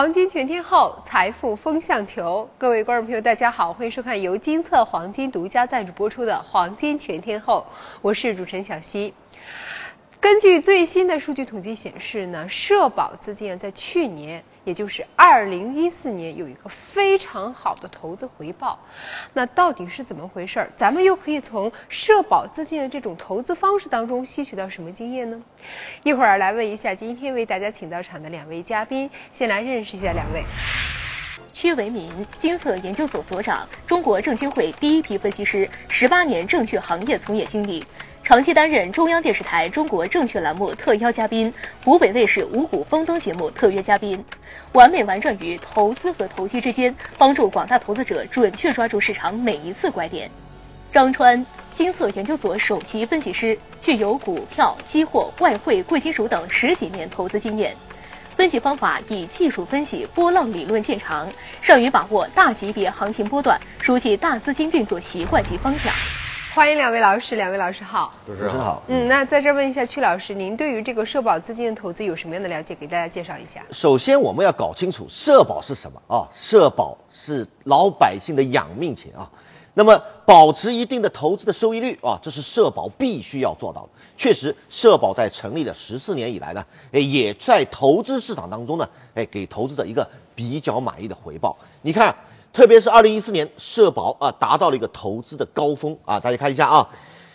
黄金全天候，财富风向球。各位观众朋友，大家好，欢迎收看由金策黄金独家赞助播出的《黄金全天候》，我是主持人小溪。根据最新的数据统计显示呢，社保资金在去年，也就是二零一四年，有一个非常好的投资回报。那到底是怎么回事儿？咱们又可以从社保资金的这种投资方式当中吸取到什么经验呢？一会儿来问一下今天为大家请到场的两位嘉宾，先来认识一下两位。屈维民，金策研究所所长，中国证监会第一批分析师，十八年证券行业从业经历。长期担任中央电视台中国证券栏目特邀嘉宾，湖北卫视五谷丰登节目特约嘉宾，完美玩转于投资和投机之间，帮助广大投资者准确抓住市场每一次拐点。张川，金色研究所首席分析师，具有股票、期货、外汇、贵金属等十几年投资经验，分析方法以技术分析、波浪理论见长，善于把握大级别行情波段，熟悉大资金运作习惯及方向。欢迎两位老师，两位老师好。主持人好。嗯，那在这问一下曲老师，您对于这个社保资金的投资有什么样的了解？给大家介绍一下。首先，我们要搞清楚社保是什么啊？社保是老百姓的养命钱啊。那么，保持一定的投资的收益率啊，这是社保必须要做到的。确实，社保在成立了十四年以来呢，哎，也在投资市场当中呢，哎，给投资者一个比较满意的回报。你看。特别是二零一四年，社保啊达到了一个投资的高峰啊，大家看一下啊，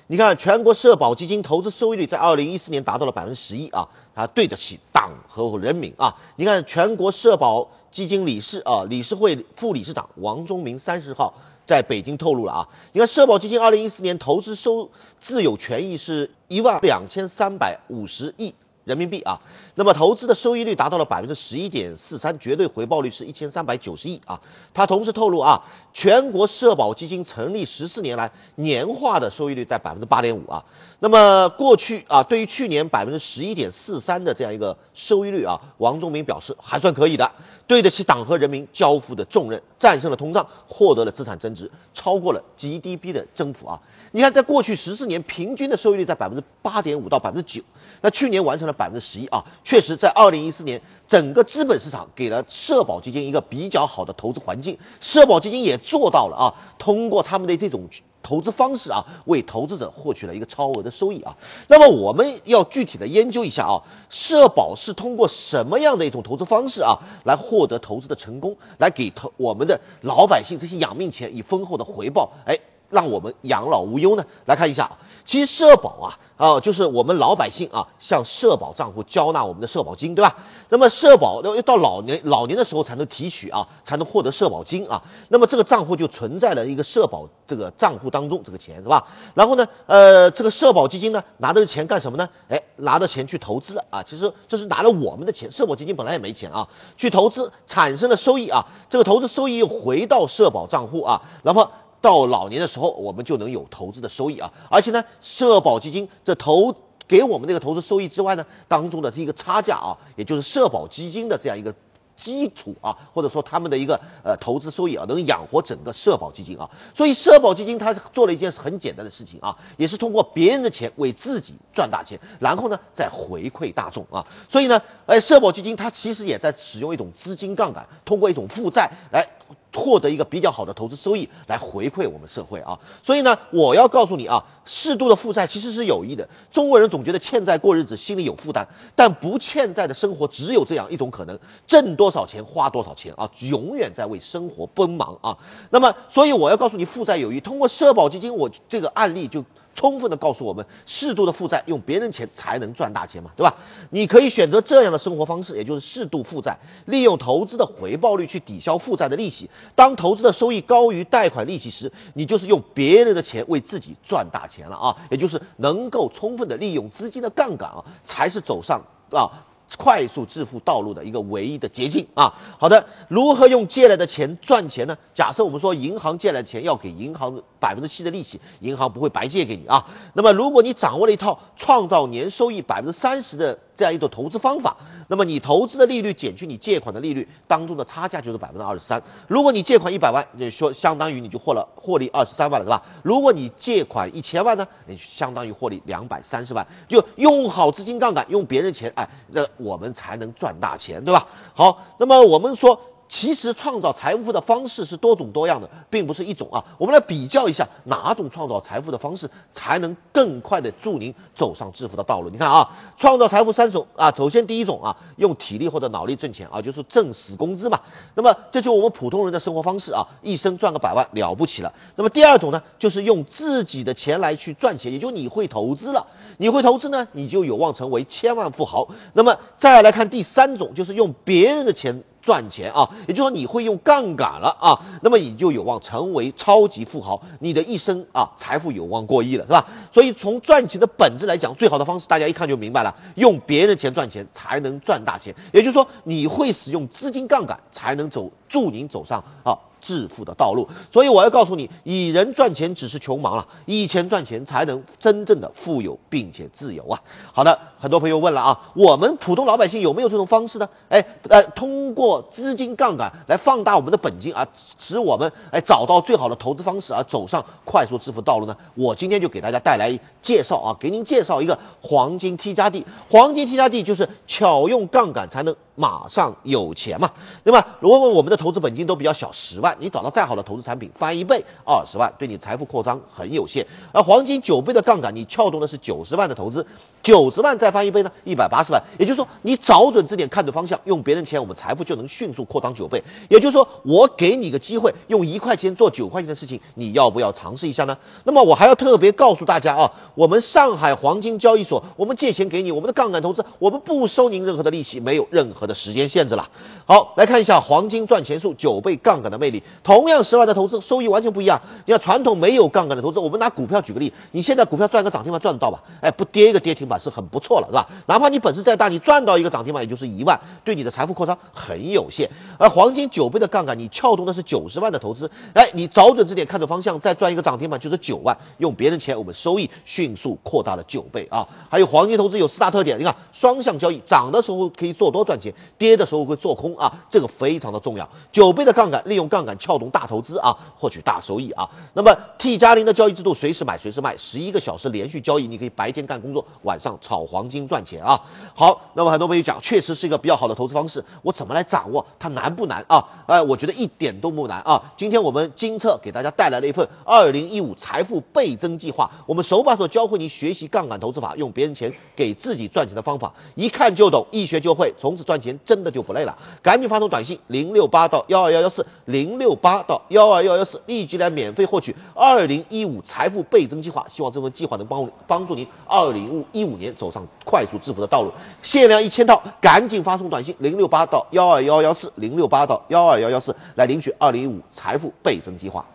你看全国社保基金投资收益率在二零一四年达到了百分之十一啊，它对得起党和人民啊。你看全国社保基金理事啊，理事会副理事长王忠明三十号在北京透露了啊，你看社保基金二零一四年投资收自有权益是一万两千三百五十亿。人民币啊，那么投资的收益率达到了百分之十一点四三，绝对回报率是一千三百九十亿啊。他同时透露啊，全国社保基金成立十四年来年化的收益率在百分之八点五啊。那么过去啊，对于去年百分之十一点四三的这样一个收益率啊，王忠明表示还算可以的，对得起党和人民交付的重任，战胜了通胀，获得了资产增值，超过了 GDP 的增幅啊。你看，在过去十四年平均的收益率在百分之八点五到百分之九，那去年完成了百分之十一啊，确实在二零一四年，整个资本市场给了社保基金一个比较好的投资环境，社保基金也做到了啊，通过他们的这种投资方式啊，为投资者获取了一个超额的收益啊。那么我们要具体的研究一下啊，社保是通过什么样的一种投资方式啊，来获得投资的成功，来给投我们的老百姓这些养命钱以丰厚的回报，哎。让我们养老无忧呢？来看一下啊，其实社保啊，啊，就是我们老百姓啊，向社保账户交纳我们的社保金，对吧？那么社保要到老年老年的时候才能提取啊，才能获得社保金啊。那么这个账户就存在了一个社保这个账户当中，这个钱是吧？然后呢，呃，这个社保基金呢，拿着钱干什么呢？哎，拿着钱去投资啊。其实这是拿了我们的钱，社保基金本来也没钱啊，去投资产生了收益啊，这个投资收益又回到社保账户啊，然后。到老年的时候，我们就能有投资的收益啊！而且呢，社保基金这投给我们这个投资收益之外呢，当中的这一个差价啊，也就是社保基金的这样一个基础啊，或者说他们的一个呃投资收益啊，能养活整个社保基金啊。所以社保基金它做了一件很简单的事情啊，也是通过别人的钱为自己赚大钱，然后呢再回馈大众啊。所以呢，哎，社保基金它其实也在使用一种资金杠杆，通过一种负债来。获得一个比较好的投资收益来回馈我们社会啊，所以呢，我要告诉你啊，适度的负债其实是有益的。中国人总觉得欠债过日子心里有负担，但不欠债的生活只有这样一种可能：挣多少钱花多少钱啊，永远在为生活奔忙啊。那么，所以我要告诉你，负债有益。通过社保基金，我这个案例就。充分的告诉我们，适度的负债，用别人钱才能赚大钱嘛，对吧？你可以选择这样的生活方式，也就是适度负债，利用投资的回报率去抵消负债的利息。当投资的收益高于贷款利息时，你就是用别人的钱为自己赚大钱了啊！也就是能够充分的利用资金的杠杆啊，才是走上啊。快速致富道路的一个唯一的捷径啊！好的，如何用借来的钱赚钱呢？假设我们说银行借来的钱要给银行百分之七的利息，银行不会白借给你啊。那么如果你掌握了一套创造年收益百分之三十的这样一种投资方法。那么你投资的利率减去你借款的利率当中的差价就是百分之二十三。如果你借款一百万，你说相当于你就获了获利二十三万了，是吧？如果你借款一千万呢，你相当于获利两百三十万。就用好资金杠杆，用别人钱，哎，那我们才能赚大钱，对吧？好，那么我们说。其实创造财富的方式是多种多样的，并不是一种啊。我们来比较一下，哪种创造财富的方式才能更快的助您走上致富的道路？你看啊，创造财富三种啊，首先第一种啊，用体力或者脑力挣钱啊，就是挣死工资嘛。那么这就我们普通人的生活方式啊，一生赚个百万了不起了。那么第二种呢，就是用自己的钱来去赚钱，也就你会投资了，你会投资呢，你就有望成为千万富豪。那么再来看第三种，就是用别人的钱。赚钱啊，也就是说你会用杠杆了啊，那么你就有望成为超级富豪，你的一生啊财富有望过亿了，是吧？所以从赚钱的本质来讲，最好的方式大家一看就明白了，用别人的钱赚钱才能赚大钱，也就是说你会使用资金杠杆才能走助您走上啊。致富的道路，所以我要告诉你，以人赚钱只是穷忙了，以钱赚钱才能真正的富有并且自由啊！好的，很多朋友问了啊，我们普通老百姓有没有这种方式呢？哎，呃，通过资金杠杆来放大我们的本金啊，使我们哎找到最好的投资方式而走上快速致富道路呢？我今天就给大家带来介绍啊，给您介绍一个黄金 T 加 D，黄金 T 加 D 就是巧用杠杆才能。马上有钱嘛，对吧？如果我们的投资本金都比较小，十万，你找到再好的投资产品，翻一倍，二十万，对你财富扩张很有限。而黄金九倍的杠杆，你撬动的是九十万的投资，九十万再翻一倍呢，一百八十万。也就是说，你找准支点，看准方向，用别人钱，我们财富就能迅速扩张九倍。也就是说，我给你个机会，用一块钱做九块钱的事情，你要不要尝试一下呢？那么我还要特别告诉大家啊，我们上海黄金交易所，我们借钱给你，我们的杠杆投资，我们不收您任何的利息，没有任何。的时间限制了。好，来看一下黄金赚钱术九倍杠杆的魅力。同样十万的投资，收益完全不一样。你看传统没有杠杆的投资，我们拿股票举个例，你现在股票赚个涨停板赚得到吧？哎，不跌一个跌停板是很不错了，是吧？哪怕你本事再大，你赚到一个涨停板也就是一万，对你的财富扩张很有限。而黄金九倍的杠杆，你撬动的是九十万的投资，哎，你找准支点，看准方向，再赚一个涨停板就是九万，用别人钱，我们收益迅速扩大了九倍啊！还有黄金投资有四大特点，你看双向交易，涨的时候可以做多赚钱。跌的时候会做空啊，这个非常的重要。九倍的杠杆，利用杠撬动大投资啊，获取大收益啊。那么 T 加零的交易制度，随时买随时卖，十一个小时连续交易，你可以白天干工作，晚上炒黄金赚钱啊。好，那么很多朋友讲，确实是一个比较好的投资方式，我怎么来掌握？它难不难啊？哎，我觉得一点都不难啊。今天我们金策给大家带来了一份二零一五财富倍增计划，我们手把手教会你学习杠杆投资法，用别人钱给自己赚钱的方法，一看就懂，一学就会，从此赚钱。真的就不累了，赶紧发送短信零六八到幺二幺幺四零六八到幺二幺幺四，立即来免费获取二零一五财富倍增计划。希望这份计划能帮帮助您二零一五年走上快速致富的道路。限量一千套，赶紧发送短信零六八到幺二幺幺四零六八到幺二幺幺四来领取二零一五财富倍增计划。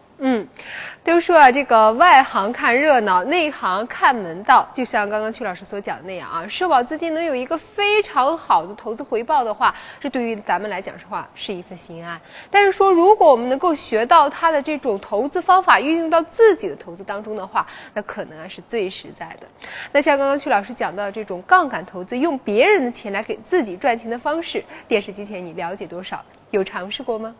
都说啊，这个外行看热闹，内行看门道。就像刚刚曲老师所讲的那样啊，社保资金能有一个非常好的投资回报的话，这对于咱们来讲的话是一份心安。但是说，如果我们能够学到它的这种投资方法，运用到自己的投资当中的话，那可能啊是最实在的。那像刚刚曲老师讲到这种杠杆投资，用别人的钱来给自己赚钱的方式，电视机前你了解多少？有尝试过吗？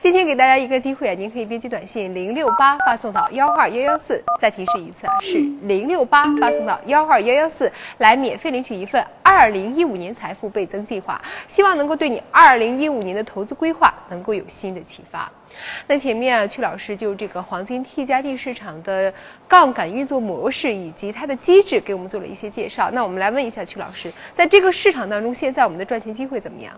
今天给大家一个机会啊，您可以编辑短信零六八发送到幺二幺幺四，再提示一次啊，是零六八发送到幺二幺幺四，来免费领取一份二零一五年财富倍增计划，希望能够对你二零一五年的投资规划能够有新的启发。那前面啊，曲老师就这个黄金 T 加 D 市场的杠杆运作模式以及它的机制给我们做了一些介绍。那我们来问一下曲老师，在这个市场当中，现在我们的赚钱机会怎么样？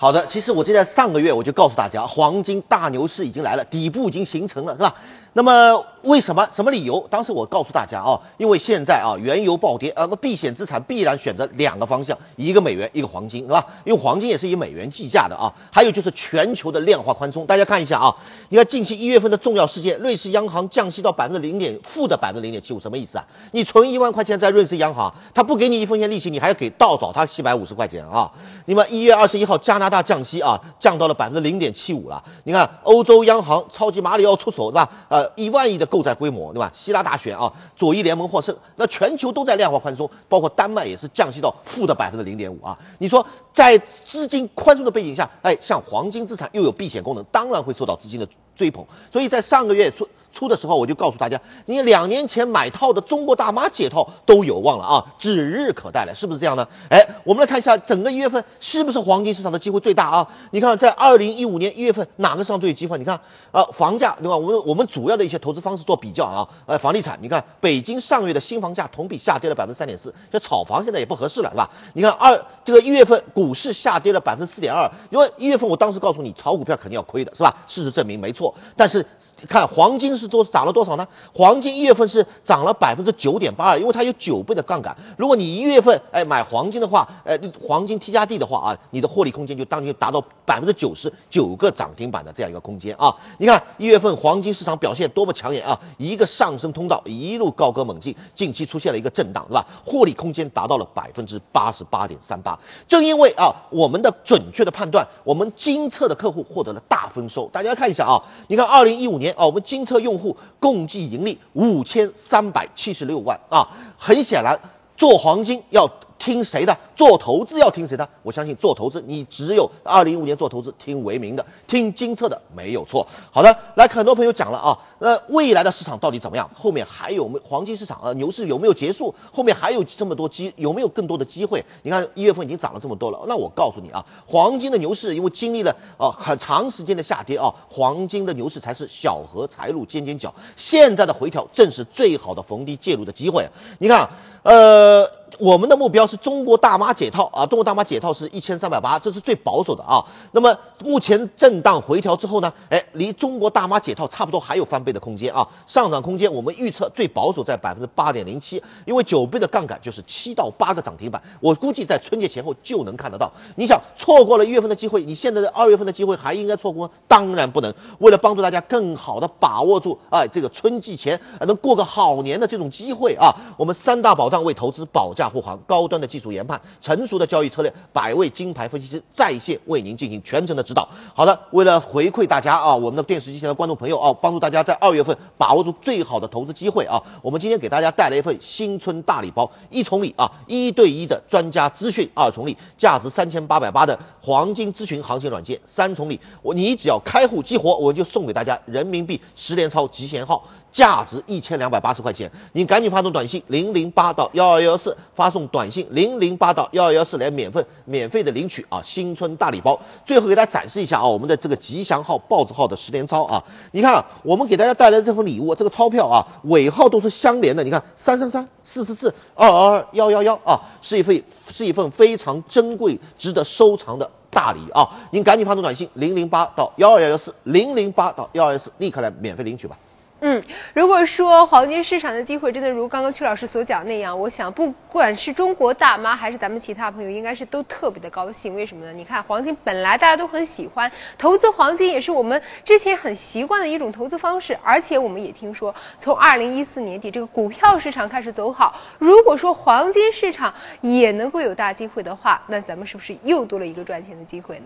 好的，其实我就在上个月我就告诉大家，黄金大牛市已经来了，底部已经形成了，是吧？那么为什么？什么理由？当时我告诉大家啊，因为现在啊原油暴跌，呃，避险资产必然选择两个方向，一个美元，一个黄金，是吧？因为黄金也是以美元计价的啊。还有就是全球的量化宽松，大家看一下啊，你看近期一月份的重要事件，瑞士央行降息到百分之零点负的百分之零点七五，什么意思啊？你存一万块钱在瑞士央行，他不给你一分钱利息，你还要给倒找他七百五十块钱啊。那么一月二十一号，加拿大降息啊，降到了百分之零点七五了。你看，欧洲央行超级马里奥出手，对吧？呃，一万亿的购债规模，对吧？希腊大选啊，左翼联盟获胜，那全球都在量化宽松，包括丹麦也是降息到负的百分之零点五啊。你说在资金宽松的背景下，哎，像黄金资产又有避险功能，当然会受到资金的追捧。所以在上个月说。出的时候我就告诉大家，你两年前买套的中国大妈解套都有望了啊，指日可待了，是不是这样呢？哎，我们来看一下整个一月份是不是黄金市场的机会最大啊？你看，在二零一五年一月份哪个市场最有机会？你看，呃，房价对吧？我们我们主要的一些投资方式做比较啊，呃，房地产，你看北京上月的新房价同比下跌了百分之三点四，这炒房现在也不合适了，是吧？你看二这个一月份股市下跌了百分之四点二，因为一月份我当时告诉你炒股票肯定要亏的，是吧？事实证明没错，但是看黄金是。多涨了多少呢？黄金一月份是涨了百分之九点八二，因为它有九倍的杠杆。如果你一月份哎买黄金的话，呃，黄金 T 加 D 的话啊，你的获利空间就当就达到百分之九十九个涨停板的这样一个空间啊。你看一月份黄金市场表现多么抢眼啊，一个上升通道一路高歌猛进，近期出现了一个震荡，是吧？获利空间达到了百分之八十八点三八。正因为啊我们的准确的判断，我们金策的客户获得了大丰收。大家看一下啊，你看二零一五年啊，我们金策用用户共计盈利五千三百七十六万啊！很显然，做黄金要。听谁的？做投资要听谁的？我相信做投资，你只有二零一五年做投资听维明的，听金策的没有错。好的，来，很多朋友讲了啊，那未来的市场到底怎么样？后面还有没黄金市场啊？牛市有没有结束？后面还有这么多机，有没有更多的机会？你看一月份已经涨了这么多了，那我告诉你啊，黄金的牛市因为经历了啊很长时间的下跌啊，黄金的牛市才是小荷才露尖尖角，现在的回调正是最好的逢低介入的机会。你看，呃。我们的目标是中国大妈解套啊，中国大妈解套是一千三百八，这是最保守的啊。那么目前震荡回调之后呢，哎，离中国大妈解套差不多还有翻倍的空间啊，上涨空间我们预测最保守在百分之八点零七，因为九倍的杠杆就是七到八个涨停板，我估计在春节前后就能看得到。你想错过了一月份的机会，你现在的二月份的机会还应该错过？当然不能。为了帮助大家更好的把握住啊这个春季前能过个好年的这种机会啊，我们三大保障为投资保。价护航，高端的技术研判，成熟的交易策略，百位金牌分析师在线为您进行全程的指导。好的，为了回馈大家啊，我们的电视机前的观众朋友啊，帮助大家在二月份把握住最好的投资机会啊，我们今天给大家带来一份新春大礼包，一重礼啊，一对一的专家资讯，二重礼价值三千八百八的黄金咨询行情软件，三重礼我你只要开户激活，我就送给大家人民币十连钞极限号。价值一千两百八十块钱，你赶紧发送短信零零八到幺二幺四，发送短信零零八到幺二幺四来免费免费的领取啊新春大礼包。最后给大家展示一下啊我们的这个吉祥号豹子号的十连钞啊，你看我们给大家带来的这份礼物，这个钞票啊尾号都是相连的，你看三三三四四四二二二幺幺幺啊，是一份是一份非常珍贵值得收藏的大礼啊，您赶紧发送短信零零八到幺二幺幺四零零八到幺二幺四，立刻来免费领取吧。嗯，如果说黄金市场的机会真的如刚刚曲老师所讲那样，我想不管是中国大妈还是咱们其他朋友，应该是都特别的高兴。为什么呢？你看黄金本来大家都很喜欢，投资黄金也是我们之前很习惯的一种投资方式。而且我们也听说，从二零一四年底这个股票市场开始走好，如果说黄金市场也能够有大机会的话，那咱们是不是又多了一个赚钱的机会呢？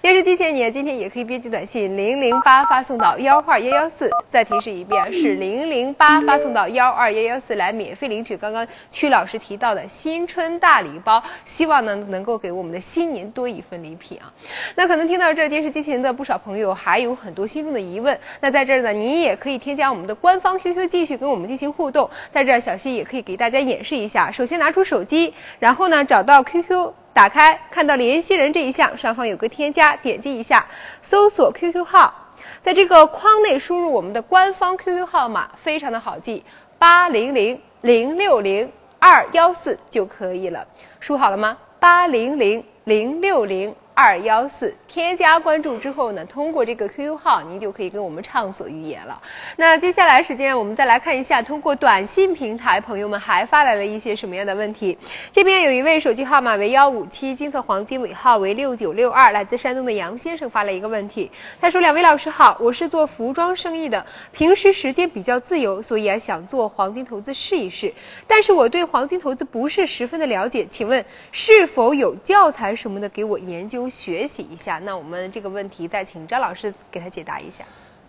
电视机前你今天也可以编辑短信零零八发送到幺二幺幺四，再提示一遍。是零零八发送到幺二幺幺四来免费领取刚刚曲老师提到的新春大礼包，希望呢能够给我们的新年多一份礼品啊。那可能听到这电视机前的不少朋友还有很多心中的疑问，那在这儿呢，您也可以添加我们的官方 QQ 继续跟我们进行互动。在这儿，小溪也可以给大家演示一下。首先拿出手机，然后呢找到 QQ，打开，看到联系人这一项，上方有个添加，点击一下，搜索 QQ 号。在这个框内输入我们的官方 QQ 号码，非常的好记，八零零零六零二幺四就可以了。输好了吗？八零零零六零。二幺四添加关注之后呢，通过这个 QQ 号，您就可以跟我们畅所欲言了。那接下来时间，我们再来看一下，通过短信平台，朋友们还发来了一些什么样的问题？这边有一位手机号码为幺五七，金色黄金尾号为六九六二，来自山东的杨先生发了一个问题，他说：“两位老师好，我是做服装生意的，平时时间比较自由，所以啊想做黄金投资试一试，但是我对黄金投资不是十分的了解，请问是否有教材什么的给我研究？”学习一下。那我们这个问题再请张老师给他解答一下。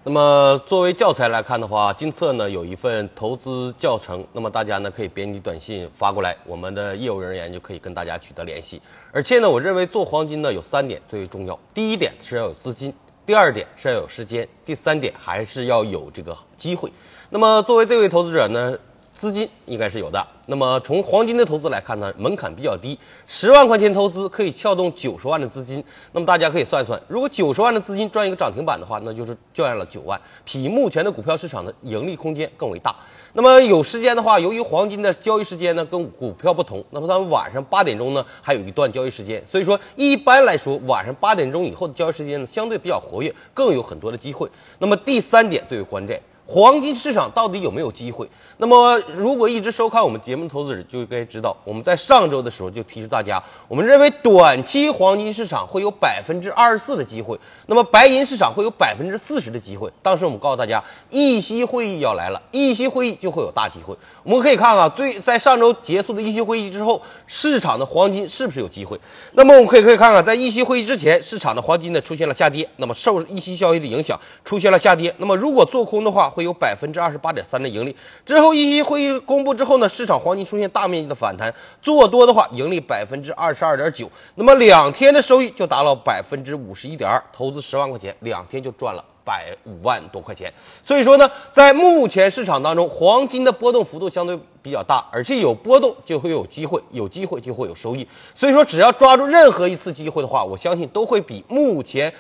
那么作为教材来看的话，金策呢有一份投资教程，那么大家呢可以编辑短信发过来，我们的业务人员就可以跟大家取得联系。而且呢，我认为做黄金呢有三点最为重要，第一点是要有资金，第二点是要有时间，第三点还是要有这个机会。那么作为这位投资者呢？资金应该是有的。那么从黄金的投资来看呢，门槛比较低，十万块钱投资可以撬动九十万的资金。那么大家可以算一算，如果九十万的资金赚一个涨停板的话，那就是赚了九万，比目前的股票市场的盈利空间更为大。那么有时间的话，由于黄金的交易时间呢跟股票不同，那么咱们晚上八点钟呢还有一段交易时间，所以说一般来说晚上八点钟以后的交易时间呢相对比较活跃，更有很多的机会。那么第三点最为关键。黄金市场到底有没有机会？那么，如果一直收看我们节目的投资者就应该知道，我们在上周的时候就提示大家，我们认为短期黄金市场会有百分之二十四的机会，那么白银市场会有百分之四十的机会。当时我们告诉大家，议息会议要来了，议息会议就会有大机会。我们可以看啊，最在上周结束的议息会议之后，市场的黄金是不是有机会？那么我们可以可以看看，在议息会议之前，市场的黄金呢出现了下跌，那么受议息消息的影响出现了下跌。那么如果做空的话，会有百分之二十八点三的盈利。之后一期会议公布之后呢，市场黄金出现大面积的反弹，做多的话盈利百分之二十二点九，那么两天的收益就达到百分之五十一点二，投资十万块钱，两天就赚了百五万多块钱。所以说呢，在目前市场当中，黄金的波动幅度相对比较大，而且有波动就会有机会，有机会就会有收益。所以说，只要抓住任何一次机会的话，我相信都会比目前。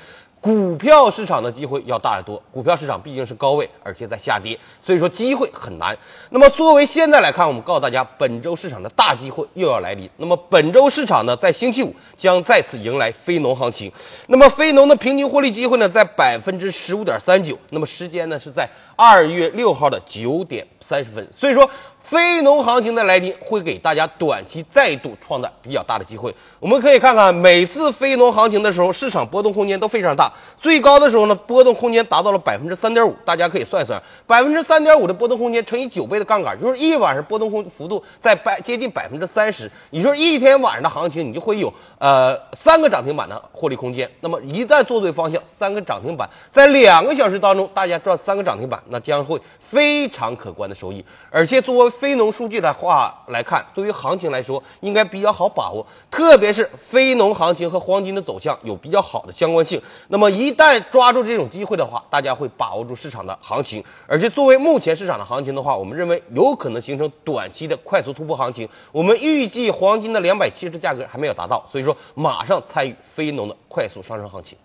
股票市场的机会要大得多，股票市场毕竟是高位，而且在下跌，所以说机会很难。那么作为现在来看，我们告诉大家，本周市场的大机会又要来临。那么本周市场呢，在星期五将再次迎来非农行情。那么非农的平均获利机会呢，在百分之十五点三九。那么时间呢，是在二月六号的九点三十分。所以说。非农行情的来临会给大家短期再度创造比较大的机会。我们可以看看每次非农行情的时候，市场波动空间都非常大。最高的时候呢，波动空间达到了百分之三点五。大家可以算一算，百分之三点五的波动空间乘以九倍的杠杆，就是一晚上波动空幅度在百接近百分之三十。你说一天晚上的行情，你就会有呃三个涨停板的获利空间。那么一旦做对方向，三个涨停板在两个小时当中，大家赚三个涨停板，那将会非常可观的收益。而且作为非农数据的话来看，对于行情来说应该比较好把握，特别是非农行情和黄金的走向有比较好的相关性。那么一旦抓住这种机会的话，大家会把握住市场的行情。而且作为目前市场的行情的话，我们认为有可能形成短期的快速突破行情。我们预计黄金的两百七十价格还没有达到，所以说马上参与非农的快速上升行情。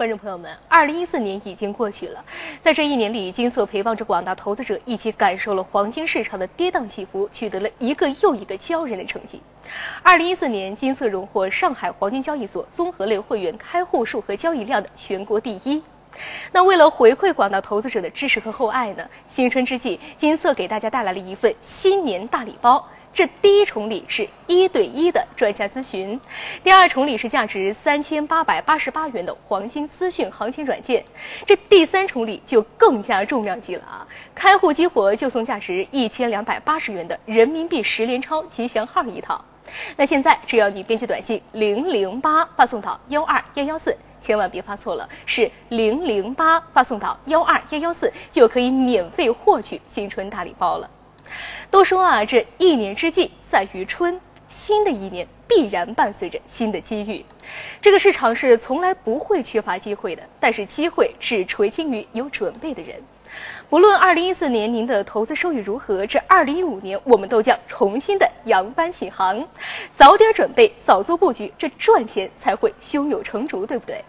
观众朋友们，二零一四年已经过去了，在这一年里，金色陪伴着广大投资者一起感受了黄金市场的跌宕起伏，取得了一个又一个骄人的成绩。二零一四年，金色荣获上海黄金交易所综合类会员开户数和交易量的全国第一。那为了回馈广大投资者的支持和厚爱呢，新春之际，金色给大家带来了一份新年大礼包。这第一重礼是一对一的专家咨询，第二重礼是价值三千八百八十八元的黄金资讯行情软件，这第三重礼就更加重量级了啊！开户激活就送价值一千两百八十元的人民币十连钞吉祥号一套。那现在只要你编辑短信零零八发送到幺二幺幺四，千万别发错了，是零零八发送到幺二幺幺四，就可以免费获取新春大礼包了。都说啊，这一年之计在于春，新的一年必然伴随着新的机遇。这个市场是从来不会缺乏机会的，但是机会只垂青于有准备的人。不论二零一四年您的投资收益如何，这二零一五年我们都将重新的扬帆起航。早点准备，早做布局，这赚钱才会胸有成竹，对不对？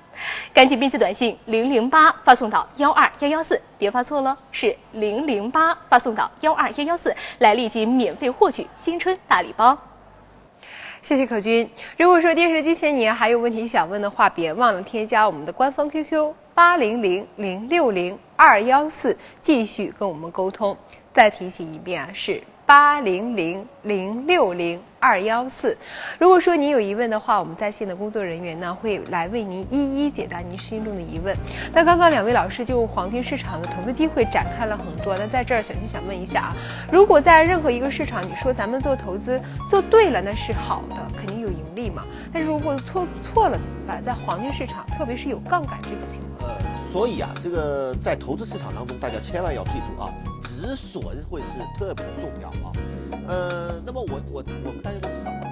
赶紧编辑短信零零八发送到幺二幺幺四，别发错了，是零零八发送到幺二幺幺四，来立即免费获取新春大礼包。谢谢可君。如果说电视机前你还有问题想问的话，别忘了添加我们的官方 QQ 八零零零六零二幺四，继续跟我们沟通。再提醒一遍啊，是。八零零零六零二幺四。如果说您有疑问的话，我们在线的工作人员呢会来为您一一解答您心中的疑问。那刚刚两位老师就黄金市场的投资机会展开了很多。那在这儿，小新想问一下啊，如果在任何一个市场，你说咱们做投资做对了，那是好的，肯定有盈利嘛。但是如果错错了怎么办？在黄金市场，特别是有杠杆这种情况。所以啊，这个在投资市场当中，大家千万要记住啊，止损会是特别的重要啊。呃，那么我我我们大家都知道。